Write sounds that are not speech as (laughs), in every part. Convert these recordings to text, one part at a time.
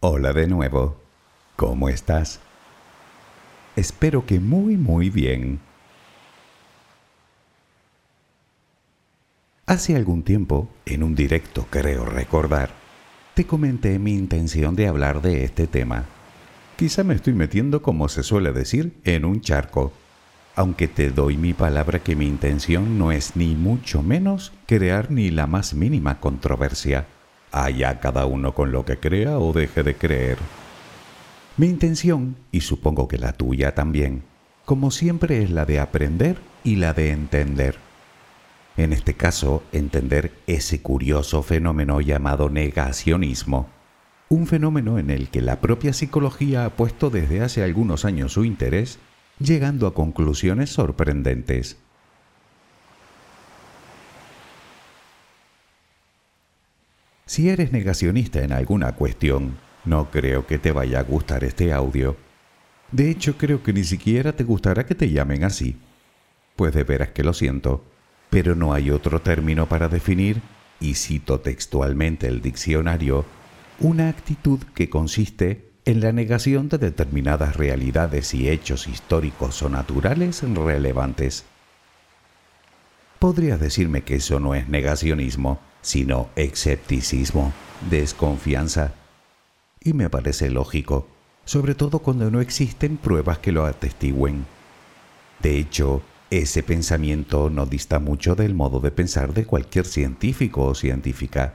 Hola de nuevo. ¿Cómo estás? Espero que muy muy bien. Hace algún tiempo, en un directo creo recordar, te comenté mi intención de hablar de este tema. Quizá me estoy metiendo, como se suele decir, en un charco, aunque te doy mi palabra que mi intención no es ni mucho menos crear ni la más mínima controversia allá cada uno con lo que crea o deje de creer. Mi intención, y supongo que la tuya también, como siempre es la de aprender y la de entender. En este caso, entender ese curioso fenómeno llamado negacionismo, un fenómeno en el que la propia psicología ha puesto desde hace algunos años su interés, llegando a conclusiones sorprendentes. Si eres negacionista en alguna cuestión, no creo que te vaya a gustar este audio. De hecho, creo que ni siquiera te gustará que te llamen así. Pues de veras que lo siento, pero no hay otro término para definir, y cito textualmente el diccionario, una actitud que consiste en la negación de determinadas realidades y hechos históricos o naturales relevantes. Podrías decirme que eso no es negacionismo, sino escepticismo, desconfianza. Y me parece lógico, sobre todo cuando no existen pruebas que lo atestiguen. De hecho, ese pensamiento no dista mucho del modo de pensar de cualquier científico o científica.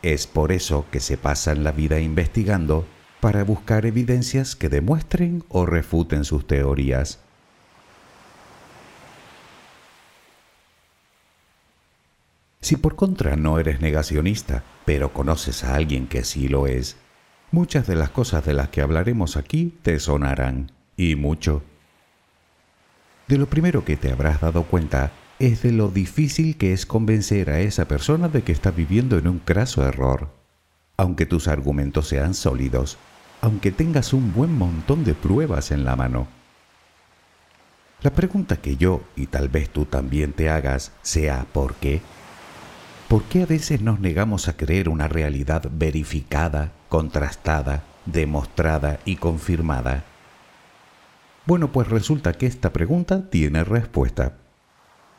Es por eso que se pasan la vida investigando para buscar evidencias que demuestren o refuten sus teorías. Si por contra no eres negacionista, pero conoces a alguien que sí lo es, muchas de las cosas de las que hablaremos aquí te sonarán, y mucho. De lo primero que te habrás dado cuenta es de lo difícil que es convencer a esa persona de que está viviendo en un craso error. Aunque tus argumentos sean sólidos, aunque tengas un buen montón de pruebas en la mano. La pregunta que yo, y tal vez tú también te hagas, sea ¿por qué? ¿Por qué a veces nos negamos a creer una realidad verificada, contrastada, demostrada y confirmada? Bueno, pues resulta que esta pregunta tiene respuesta.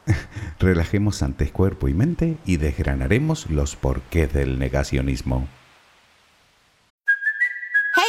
(laughs) Relajemos antes cuerpo y mente y desgranaremos los porqués del negacionismo.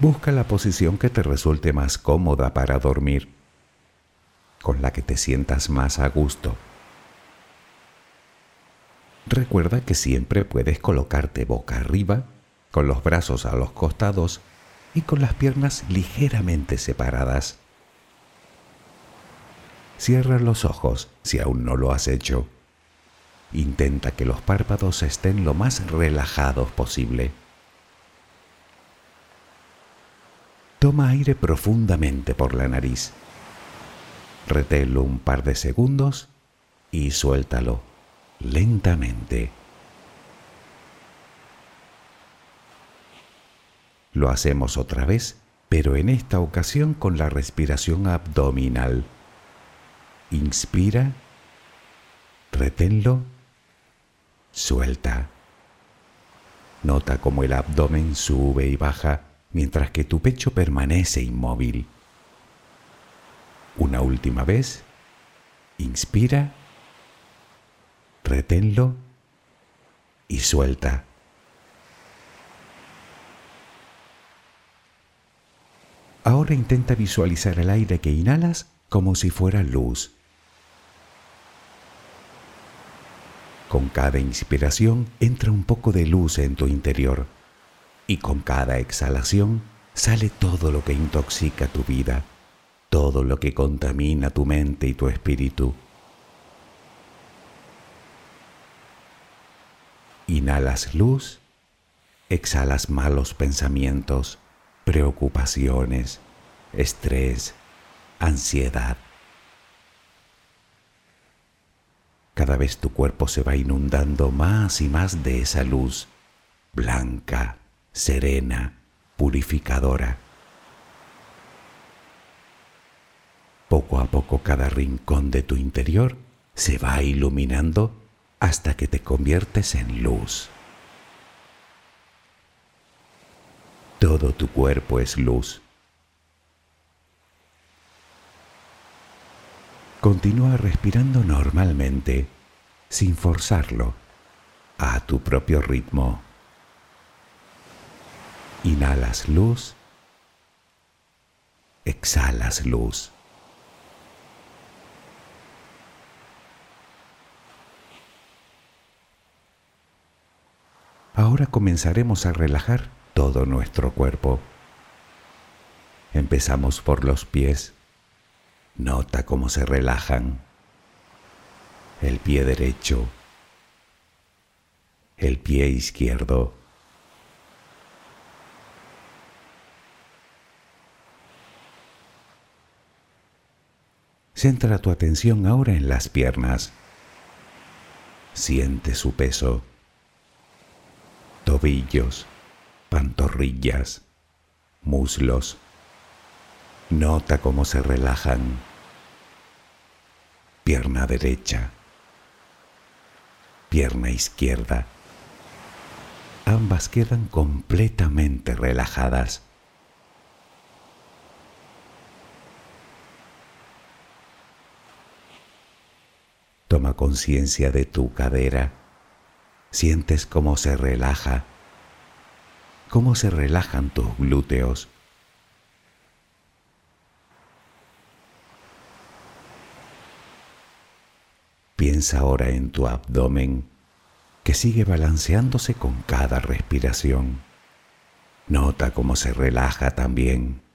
Busca la posición que te resulte más cómoda para dormir, con la que te sientas más a gusto. Recuerda que siempre puedes colocarte boca arriba, con los brazos a los costados y con las piernas ligeramente separadas. Cierra los ojos si aún no lo has hecho. Intenta que los párpados estén lo más relajados posible. Toma aire profundamente por la nariz Reténlo un par de segundos y suéltalo lentamente. Lo hacemos otra vez, pero en esta ocasión con la respiración abdominal. Inspira, reténlo, suelta. Nota cómo el abdomen sube y baja mientras que tu pecho permanece inmóvil. Una última vez, inspira, reténlo y suelta. Ahora intenta visualizar el aire que inhalas como si fuera luz. Con cada inspiración entra un poco de luz en tu interior y con cada exhalación sale todo lo que intoxica tu vida, todo lo que contamina tu mente y tu espíritu. Inhalas luz, exhalas malos pensamientos, preocupaciones, estrés, ansiedad. Cada vez tu cuerpo se va inundando más y más de esa luz blanca, serena, purificadora. Poco a poco cada rincón de tu interior se va iluminando hasta que te conviertes en luz. Todo tu cuerpo es luz. Continúa respirando normalmente, sin forzarlo, a tu propio ritmo. Inhalas luz, exhalas luz. Ahora comenzaremos a relajar todo nuestro cuerpo. Empezamos por los pies. Nota cómo se relajan. El pie derecho. El pie izquierdo. Centra tu atención ahora en las piernas. Siente su peso. Tobillos, pantorrillas, muslos. Nota cómo se relajan. Pierna derecha. Pierna izquierda. Ambas quedan completamente relajadas. Toma conciencia de tu cadera. Sientes cómo se relaja, cómo se relajan tus glúteos. Piensa ahora en tu abdomen que sigue balanceándose con cada respiración. Nota cómo se relaja también.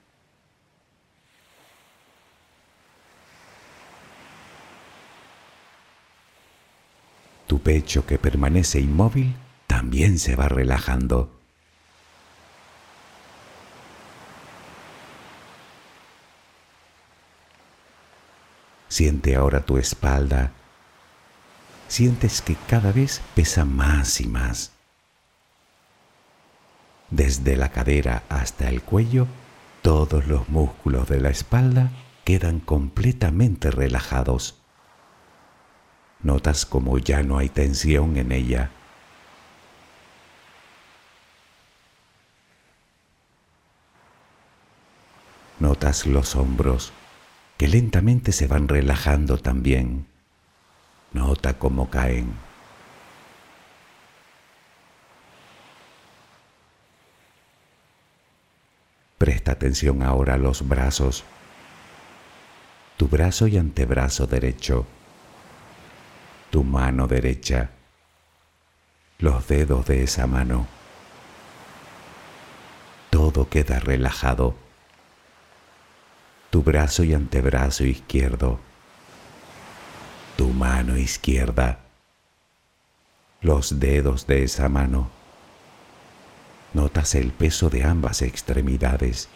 Tu pecho que permanece inmóvil también se va relajando. Siente ahora tu espalda. Sientes que cada vez pesa más y más. Desde la cadera hasta el cuello, todos los músculos de la espalda quedan completamente relajados. Notas como ya no hay tensión en ella. Notas los hombros que lentamente se van relajando también. Nota cómo caen. Presta atención ahora a los brazos. Tu brazo y antebrazo derecho tu mano derecha, los dedos de esa mano. Todo queda relajado. Tu brazo y antebrazo izquierdo, tu mano izquierda, los dedos de esa mano. Notas el peso de ambas extremidades.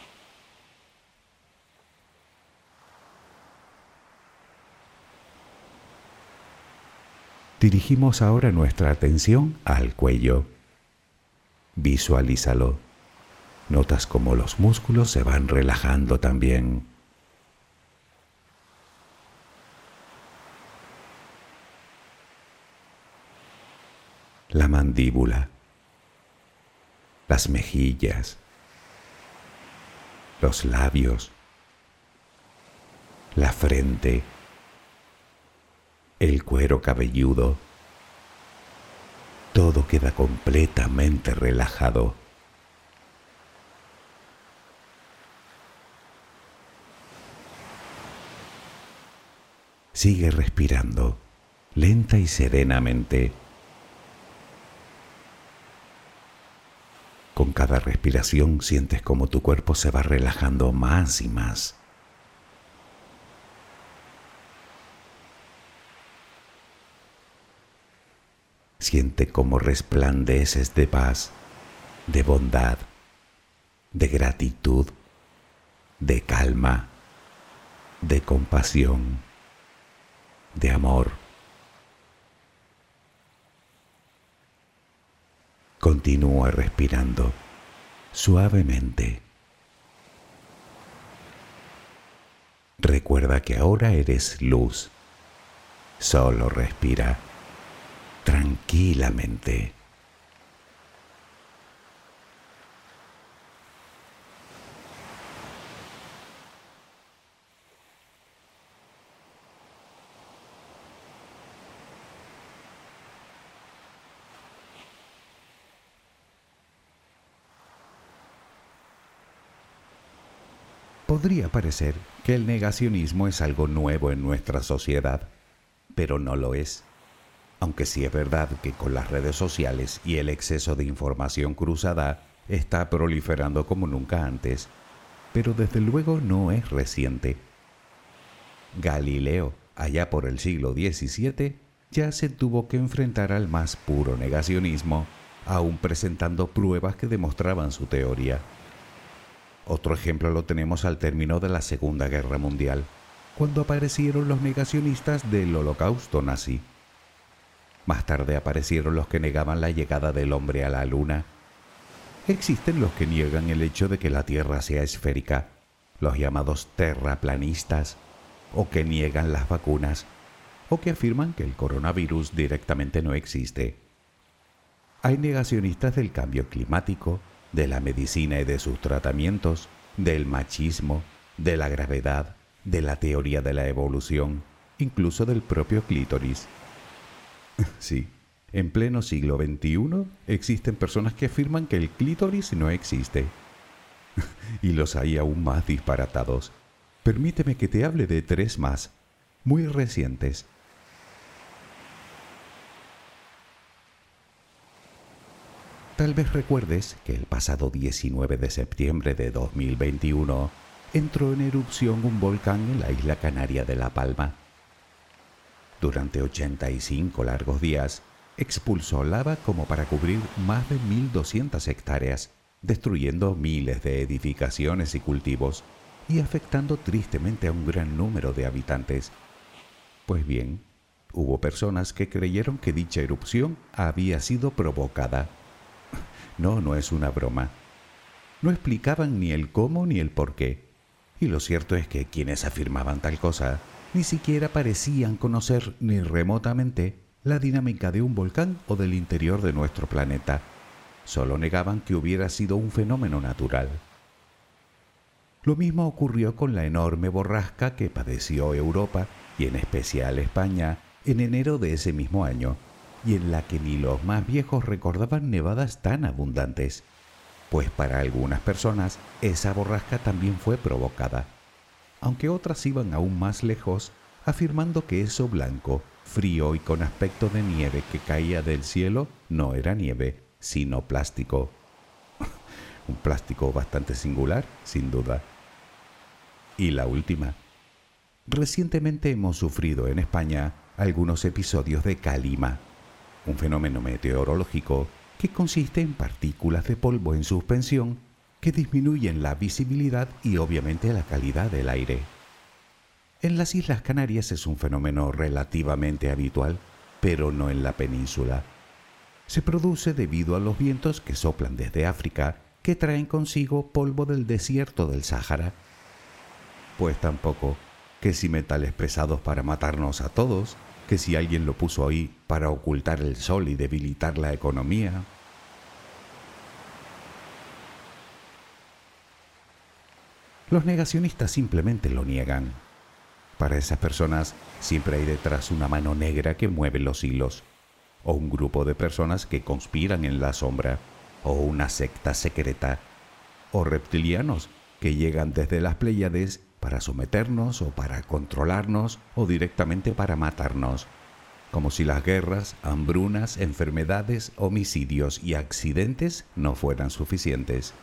Dirigimos ahora nuestra atención al cuello. Visualízalo. Notas cómo los músculos se van relajando también. La mandíbula, las mejillas, los labios, la frente, el cuero cabelludo. Todo queda completamente relajado. Sigue respirando, lenta y serenamente. Con cada respiración sientes como tu cuerpo se va relajando más y más. Siente cómo resplandeces de paz, de bondad, de gratitud, de calma, de compasión de amor. Continúa respirando suavemente. Recuerda que ahora eres luz. Solo respira tranquilamente. Podría parecer que el negacionismo es algo nuevo en nuestra sociedad, pero no lo es. Aunque sí es verdad que con las redes sociales y el exceso de información cruzada está proliferando como nunca antes, pero desde luego no es reciente. Galileo, allá por el siglo XVII, ya se tuvo que enfrentar al más puro negacionismo, aún presentando pruebas que demostraban su teoría. Otro ejemplo lo tenemos al término de la Segunda Guerra Mundial, cuando aparecieron los negacionistas del holocausto nazi. Más tarde aparecieron los que negaban la llegada del hombre a la luna. Existen los que niegan el hecho de que la Tierra sea esférica, los llamados terraplanistas, o que niegan las vacunas, o que afirman que el coronavirus directamente no existe. Hay negacionistas del cambio climático, de la medicina y de sus tratamientos, del machismo, de la gravedad, de la teoría de la evolución, incluso del propio clítoris. Sí, en pleno siglo XXI existen personas que afirman que el clítoris no existe. (laughs) y los hay aún más disparatados. Permíteme que te hable de tres más, muy recientes. Tal vez recuerdes que el pasado 19 de septiembre de 2021 entró en erupción un volcán en la isla canaria de La Palma. Durante 85 largos días, expulsó lava como para cubrir más de 1.200 hectáreas, destruyendo miles de edificaciones y cultivos y afectando tristemente a un gran número de habitantes. Pues bien, hubo personas que creyeron que dicha erupción había sido provocada (laughs) no, no es una broma. No explicaban ni el cómo ni el por qué. Y lo cierto es que quienes afirmaban tal cosa ni siquiera parecían conocer ni remotamente la dinámica de un volcán o del interior de nuestro planeta. Solo negaban que hubiera sido un fenómeno natural. Lo mismo ocurrió con la enorme borrasca que padeció Europa y en especial España en enero de ese mismo año, y en la que ni los más viejos recordaban nevadas tan abundantes, pues para algunas personas esa borrasca también fue provocada, aunque otras iban aún más lejos afirmando que eso blanco, frío y con aspecto de nieve que caía del cielo no era nieve, sino plástico. (laughs) Un plástico bastante singular, sin duda. Y la última. Recientemente hemos sufrido en España algunos episodios de calima, un fenómeno meteorológico que consiste en partículas de polvo en suspensión que disminuyen la visibilidad y obviamente la calidad del aire. En las Islas Canarias es un fenómeno relativamente habitual pero no en la península. Se produce debido a los vientos que soplan desde África, que traen consigo polvo del desierto del Sáhara. Pues tampoco que si metales pesados para matarnos a todos, que si alguien lo puso ahí para ocultar el sol y debilitar la economía. Los negacionistas simplemente lo niegan. Para esas personas siempre hay detrás una mano negra que mueve los hilos, o un grupo de personas que conspiran en la sombra, o una secta secreta, o reptilianos que llegan desde las Pléyades para someternos o para controlarnos o directamente para matarnos, como si las guerras, hambrunas, enfermedades, homicidios y accidentes no fueran suficientes.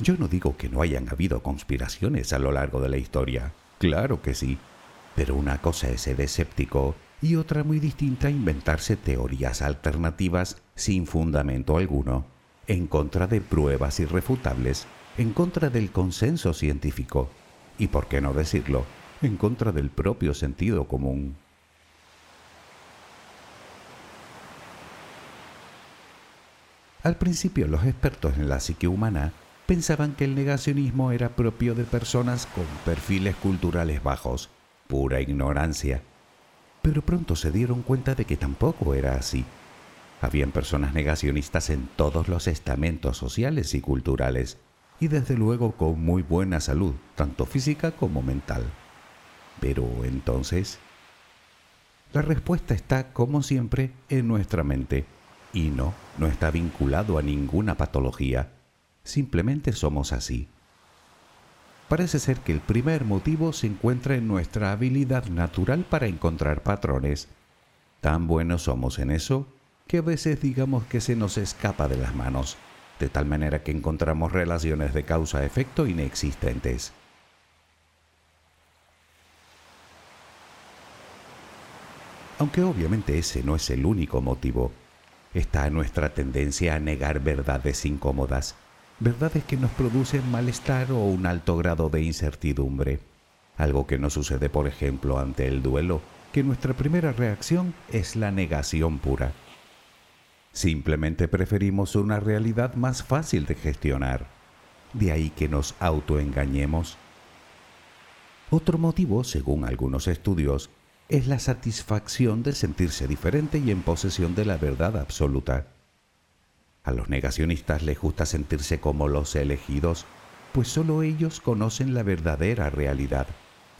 Yo no digo que no hayan habido conspiraciones a lo largo de la historia, claro que sí, pero una cosa es ser escéptico y otra muy distinta inventarse teorías alternativas sin fundamento alguno, en contra de pruebas irrefutables en contra del consenso científico y, por qué no decirlo, en contra del propio sentido común. Al principio los expertos en la psique humana pensaban que el negacionismo era propio de personas con perfiles culturales bajos, pura ignorancia, pero pronto se dieron cuenta de que tampoco era así. Habían personas negacionistas en todos los estamentos sociales y culturales, y desde luego con muy buena salud, tanto física como mental. Pero entonces, la respuesta está, como siempre, en nuestra mente y no, no está vinculado a ninguna patología. Simplemente somos así. Parece ser que el primer motivo se encuentra en nuestra habilidad natural para encontrar patrones. Tan buenos somos en eso que a veces digamos que se nos escapa de las manos de tal manera que encontramos relaciones de causa-efecto inexistentes. Aunque obviamente ese no es el único motivo, está nuestra tendencia a negar verdades incómodas, verdades que nos producen malestar o un alto grado de incertidumbre, algo que no sucede por ejemplo ante el duelo, que nuestra primera reacción es la negación pura. Simplemente preferimos una realidad más fácil de gestionar. De ahí que nos autoengañemos. Otro motivo, según algunos estudios, es la satisfacción de sentirse diferente y en posesión de la verdad absoluta. A los negacionistas les gusta sentirse como los elegidos, pues solo ellos conocen la verdadera realidad,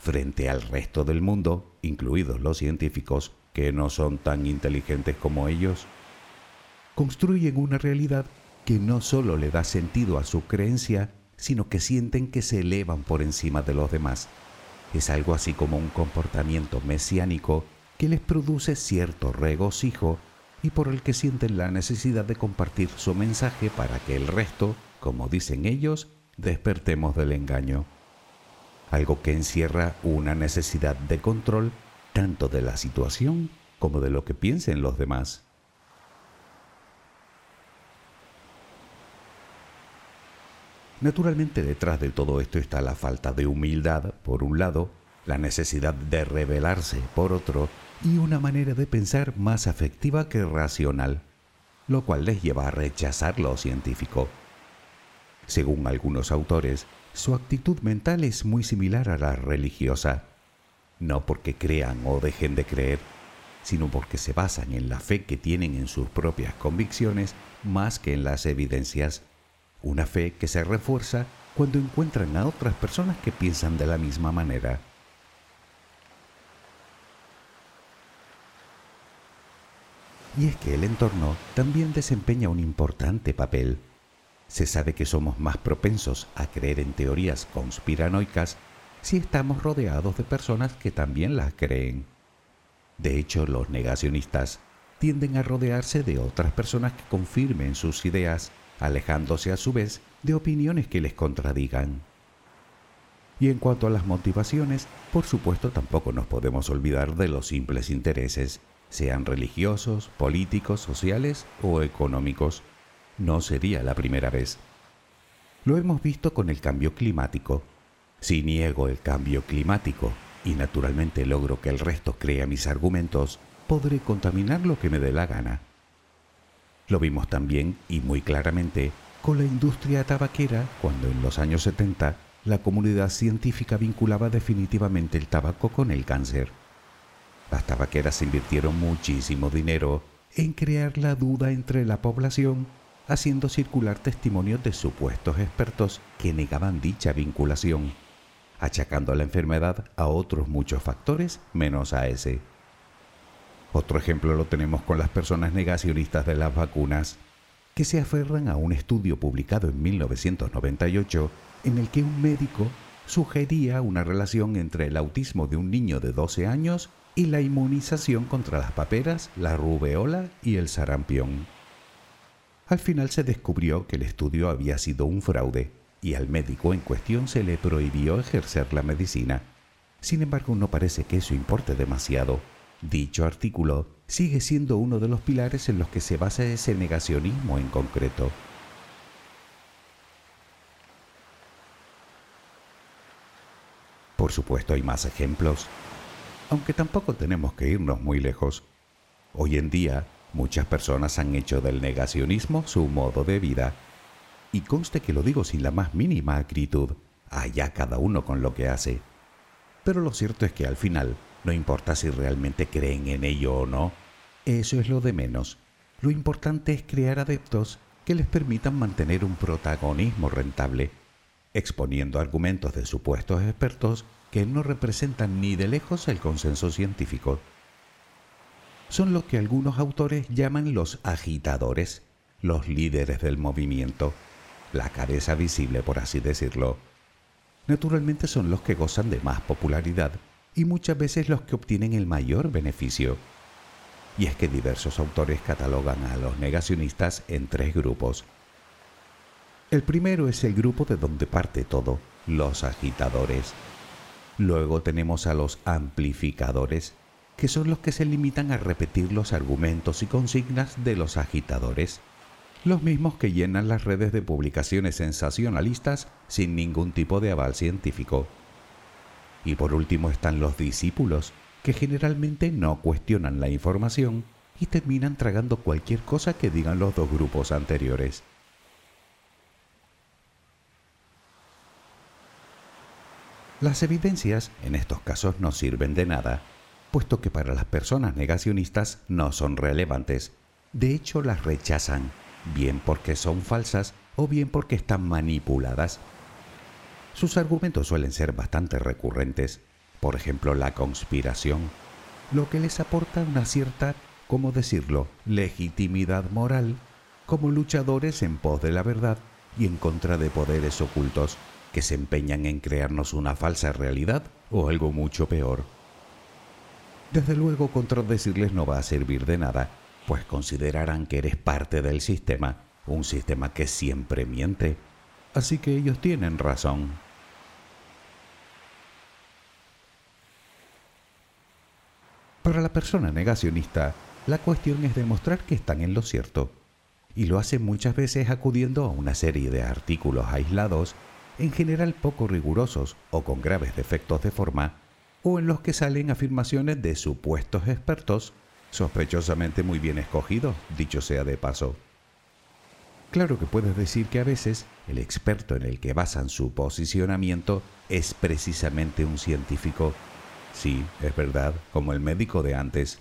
frente al resto del mundo, incluidos los científicos, que no son tan inteligentes como ellos construyen una realidad que no solo le da sentido a su creencia, sino que sienten que se elevan por encima de los demás. Es algo así como un comportamiento mesiánico que les produce cierto regocijo y por el que sienten la necesidad de compartir su mensaje para que el resto, como dicen ellos, despertemos del engaño. Algo que encierra una necesidad de control tanto de la situación como de lo que piensen los demás. Naturalmente detrás de todo esto está la falta de humildad, por un lado, la necesidad de rebelarse, por otro, y una manera de pensar más afectiva que racional, lo cual les lleva a rechazar lo científico. Según algunos autores, su actitud mental es muy similar a la religiosa, no porque crean o dejen de creer, sino porque se basan en la fe que tienen en sus propias convicciones más que en las evidencias una fe que se refuerza cuando encuentran a otras personas que piensan de la misma manera. Y es que el entorno también desempeña un importante papel. Se sabe que somos más propensos a creer en teorías conspiranoicas si estamos rodeados de personas que también las creen. De hecho, los negacionistas tienden a rodearse de otras personas que confirmen sus ideas alejándose a su vez de opiniones que les contradigan. Y en cuanto a las motivaciones, por supuesto tampoco nos podemos olvidar de los simples intereses, sean religiosos, políticos, sociales o económicos. No sería la primera vez. Lo hemos visto con el cambio climático. Si niego el cambio climático, y naturalmente logro que el resto crea mis argumentos, podré contaminar lo que me dé la gana. Lo vimos también y muy claramente con la industria tabaquera cuando en los años 70 la comunidad científica vinculaba definitivamente el tabaco con el cáncer. Las tabaqueras invirtieron muchísimo dinero en crear la duda entre la población, haciendo circular testimonios de supuestos expertos que negaban dicha vinculación, achacando la enfermedad a otros muchos factores menos a ese. Otro ejemplo lo tenemos con las personas negacionistas de las vacunas, que se aferran a un estudio publicado en 1998 en el que un médico sugería una relación entre el autismo de un niño de 12 años y la inmunización contra las paperas, la rubeola y el sarampión. Al final se descubrió que el estudio había sido un fraude y al médico en cuestión se le prohibió ejercer la medicina. Sin embargo, no parece que eso importe demasiado Dicho artículo sigue siendo uno de los pilares en los que se basa ese negacionismo en concreto. Por supuesto hay más ejemplos, aunque tampoco tenemos que irnos muy lejos. Hoy en día muchas personas han hecho del negacionismo su modo de vida. Y conste que lo digo sin la más mínima acritud, allá cada uno con lo que hace. Pero lo cierto es que al final no importa si realmente creen en ello o no, eso es lo de menos. Lo importante es crear adeptos que les permitan mantener un protagonismo rentable, exponiendo argumentos de supuestos expertos que no representan ni de lejos el consenso científico. Son lo que algunos autores llaman los agitadores, los líderes del movimiento, la cabeza visible por así decirlo. Naturalmente son los que gozan de más popularidad y muchas veces los que obtienen el mayor beneficio. Y es que diversos autores catalogan a los negacionistas en tres grupos. El primero es el grupo de donde parte todo, los agitadores. Luego tenemos a los amplificadores, que son los que se limitan a repetir los argumentos y consignas de los agitadores, los mismos que llenan las redes de publicaciones sensacionalistas sin ningún tipo de aval científico. Y por último están los discípulos, que generalmente no cuestionan la información y terminan tragando cualquier cosa que digan los dos grupos anteriores. Las evidencias en estos casos no sirven de nada, puesto que para las personas negacionistas no son relevantes. De hecho, las rechazan, bien porque son falsas o bien porque están manipuladas sus argumentos suelen ser bastante recurrentes, por ejemplo la conspiración, lo que les aporta una cierta, ¿cómo decirlo?, legitimidad moral como luchadores en pos de la verdad y en contra de poderes ocultos que se empeñan en crearnos una falsa realidad o algo mucho peor. Desde luego contradecirles no va a servir de nada, pues considerarán que eres parte del sistema, un sistema que siempre miente. Así que ellos tienen razón. Para la persona negacionista, la cuestión es demostrar que están en lo cierto, y lo hacen muchas veces acudiendo a una serie de artículos aislados, en general poco rigurosos o con graves defectos de forma, o en los que salen afirmaciones de supuestos expertos, sospechosamente muy bien escogidos, dicho sea de paso. Claro que puedes decir que a veces el experto en el que basan su posicionamiento es precisamente un científico Sí, es verdad, como el médico de antes.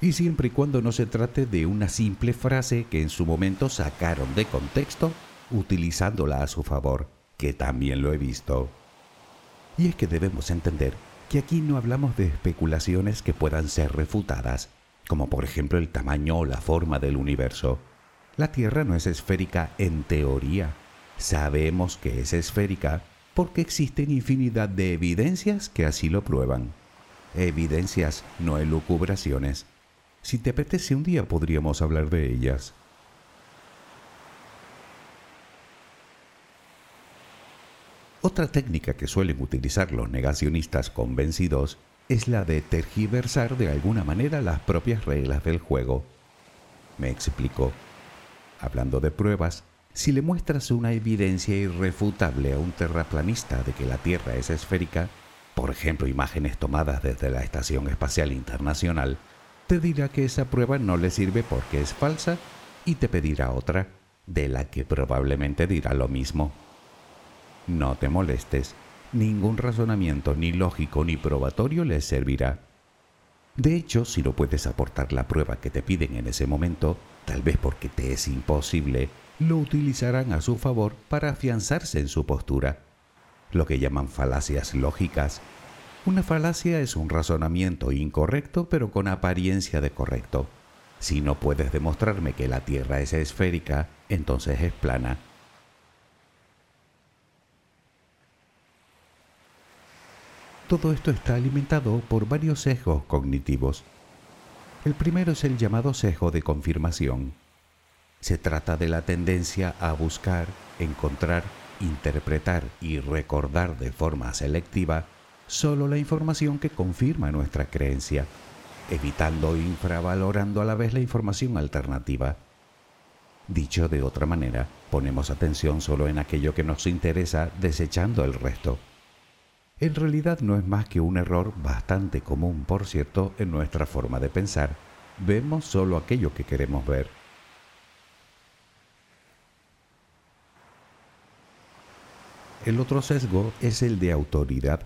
Y siempre y cuando no se trate de una simple frase que en su momento sacaron de contexto utilizándola a su favor, que también lo he visto. Y es que debemos entender que aquí no hablamos de especulaciones que puedan ser refutadas, como por ejemplo el tamaño o la forma del universo. La Tierra no es esférica en teoría. Sabemos que es esférica porque existen infinidad de evidencias que así lo prueban evidencias, no elucubraciones. Si te apetece un día podríamos hablar de ellas. Otra técnica que suelen utilizar los negacionistas convencidos es la de tergiversar de alguna manera las propias reglas del juego. Me explico. Hablando de pruebas, si le muestras una evidencia irrefutable a un terraplanista de que la Tierra es esférica, por ejemplo imágenes tomadas desde la Estación Espacial Internacional, te dirá que esa prueba no le sirve porque es falsa y te pedirá otra, de la que probablemente dirá lo mismo. No te molestes, ningún razonamiento ni lógico ni probatorio le servirá. De hecho, si no puedes aportar la prueba que te piden en ese momento, tal vez porque te es imposible, lo utilizarán a su favor para afianzarse en su postura, lo que llaman falacias lógicas. Una falacia es un razonamiento incorrecto pero con apariencia de correcto. Si no puedes demostrarme que la Tierra es esférica, entonces es plana. Todo esto está alimentado por varios sesgos cognitivos. El primero es el llamado sesgo de confirmación. Se trata de la tendencia a buscar, encontrar, interpretar y recordar de forma selectiva solo la información que confirma nuestra creencia evitando o infravalorando a la vez la información alternativa. Dicho de otra manera, ponemos atención solo en aquello que nos interesa desechando el resto. En realidad no es más que un error bastante común, por cierto, en nuestra forma de pensar. Vemos solo aquello que queremos ver. El otro sesgo es el de autoridad,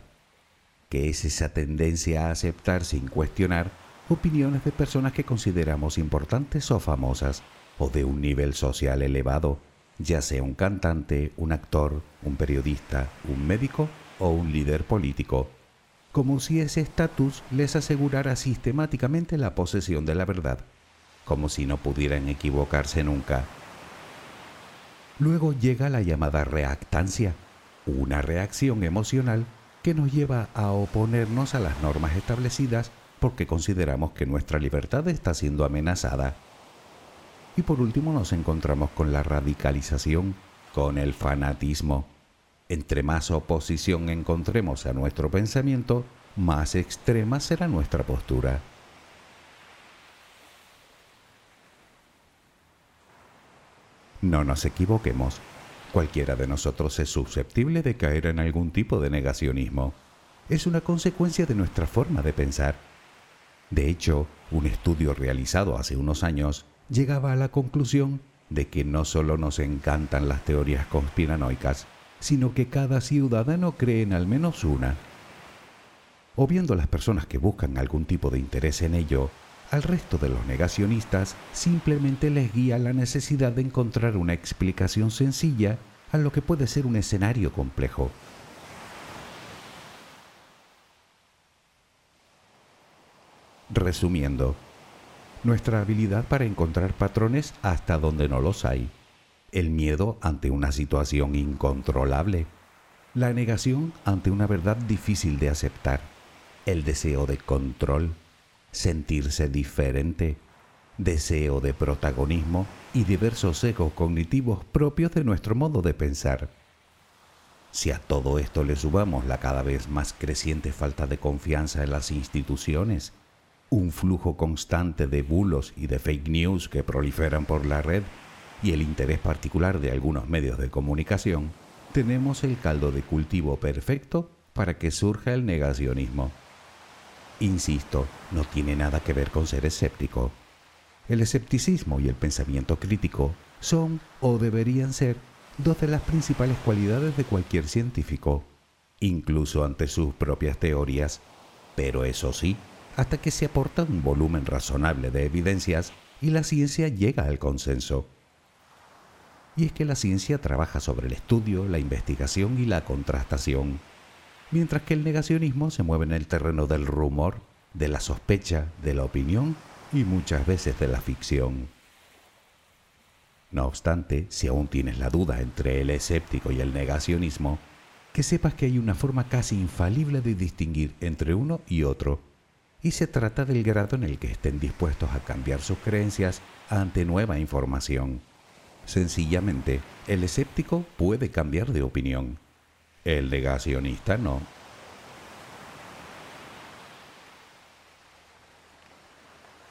que es esa tendencia a aceptar sin cuestionar opiniones de personas que consideramos importantes o famosas o de un nivel social elevado, ya sea un cantante, un actor, un periodista, un médico o un líder político, como si ese estatus les asegurara sistemáticamente la posesión de la verdad, como si no pudieran equivocarse nunca. Luego llega la llamada reactancia, una reacción emocional que nos lleva a oponernos a las normas establecidas porque consideramos que nuestra libertad está siendo amenazada. Y por último nos encontramos con la radicalización, con el fanatismo. Entre más oposición encontremos a nuestro pensamiento, más extrema será nuestra postura. No nos equivoquemos, cualquiera de nosotros es susceptible de caer en algún tipo de negacionismo. Es una consecuencia de nuestra forma de pensar de hecho, un estudio realizado hace unos años llegaba a la conclusión de que no solo nos encantan las teorías conspiranoicas, sino que cada ciudadano cree en al menos una. O viendo las personas que buscan algún tipo de interés en ello, al resto de los negacionistas simplemente les guía la necesidad de encontrar una explicación sencilla a lo que puede ser un escenario complejo. Resumiendo, nuestra habilidad para encontrar patrones hasta donde no los hay, el miedo ante una situación incontrolable, la negación ante una verdad difícil de aceptar, el deseo de control, sentirse diferente, deseo de protagonismo y diversos egos cognitivos propios de nuestro modo de pensar. Si a todo esto le subamos la cada vez más creciente falta de confianza en las instituciones, un flujo constante de bulos y de fake news que proliferan por la red y el interés particular de algunos medios de comunicación, tenemos el caldo de cultivo perfecto para que surja el negacionismo. Insisto, no tiene nada que ver con ser escéptico. El escepticismo y el pensamiento crítico son o deberían ser dos de las principales cualidades de cualquier científico, incluso ante sus propias teorías. Pero eso sí, hasta que se aporta un volumen razonable de evidencias y la ciencia llega al consenso. Y es que la ciencia trabaja sobre el estudio, la investigación y la contrastación, mientras que el negacionismo se mueve en el terreno del rumor, de la sospecha, de la opinión y muchas veces de la ficción. No obstante, si aún tienes la duda entre el escéptico y el negacionismo, que sepas que hay una forma casi infalible de distinguir entre uno y otro y se trata del grado en el que estén dispuestos a cambiar sus creencias ante nueva información. Sencillamente, el escéptico puede cambiar de opinión, el negacionista no.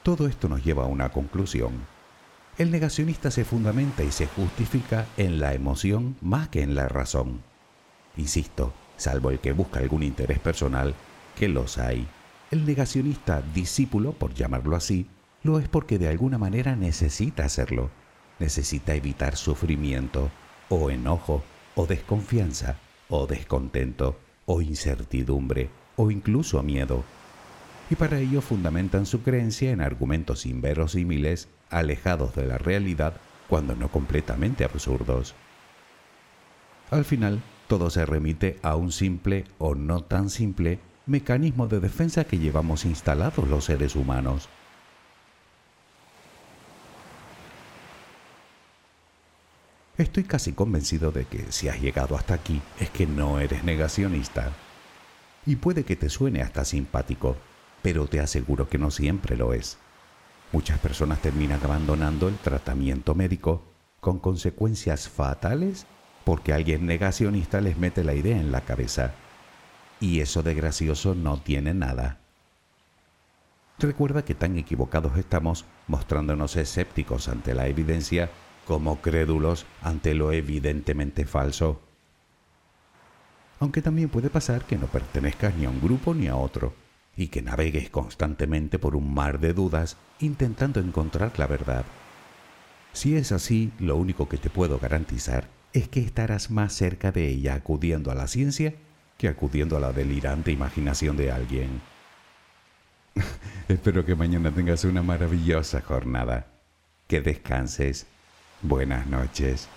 Todo esto nos lleva a una conclusión. El negacionista se fundamenta y se justifica en la emoción más que en la razón. Insisto, salvo el que busca algún interés personal, que los hay. El negacionista discípulo, por llamarlo así, lo es porque de alguna manera necesita hacerlo. Necesita evitar sufrimiento, o enojo, o desconfianza, o descontento, o incertidumbre, o incluso miedo. Y para ello fundamentan su creencia en argumentos inverosímiles, alejados de la realidad, cuando no completamente absurdos. Al final, todo se remite a un simple o no tan simple mecanismo de defensa que llevamos instalados los seres humanos. Estoy casi convencido de que si has llegado hasta aquí es que no eres negacionista. Y puede que te suene hasta simpático, pero te aseguro que no siempre lo es. Muchas personas terminan abandonando el tratamiento médico con consecuencias fatales porque alguien negacionista les mete la idea en la cabeza. Y eso de gracioso no tiene nada. Recuerda que tan equivocados estamos mostrándonos escépticos ante la evidencia como crédulos ante lo evidentemente falso. Aunque también puede pasar que no pertenezcas ni a un grupo ni a otro, y que navegues constantemente por un mar de dudas intentando encontrar la verdad. Si es así, lo único que te puedo garantizar es que estarás más cerca de ella acudiendo a la ciencia que acudiendo a la delirante imaginación de alguien. (laughs) Espero que mañana tengas una maravillosa jornada. Que descanses Buenas noches.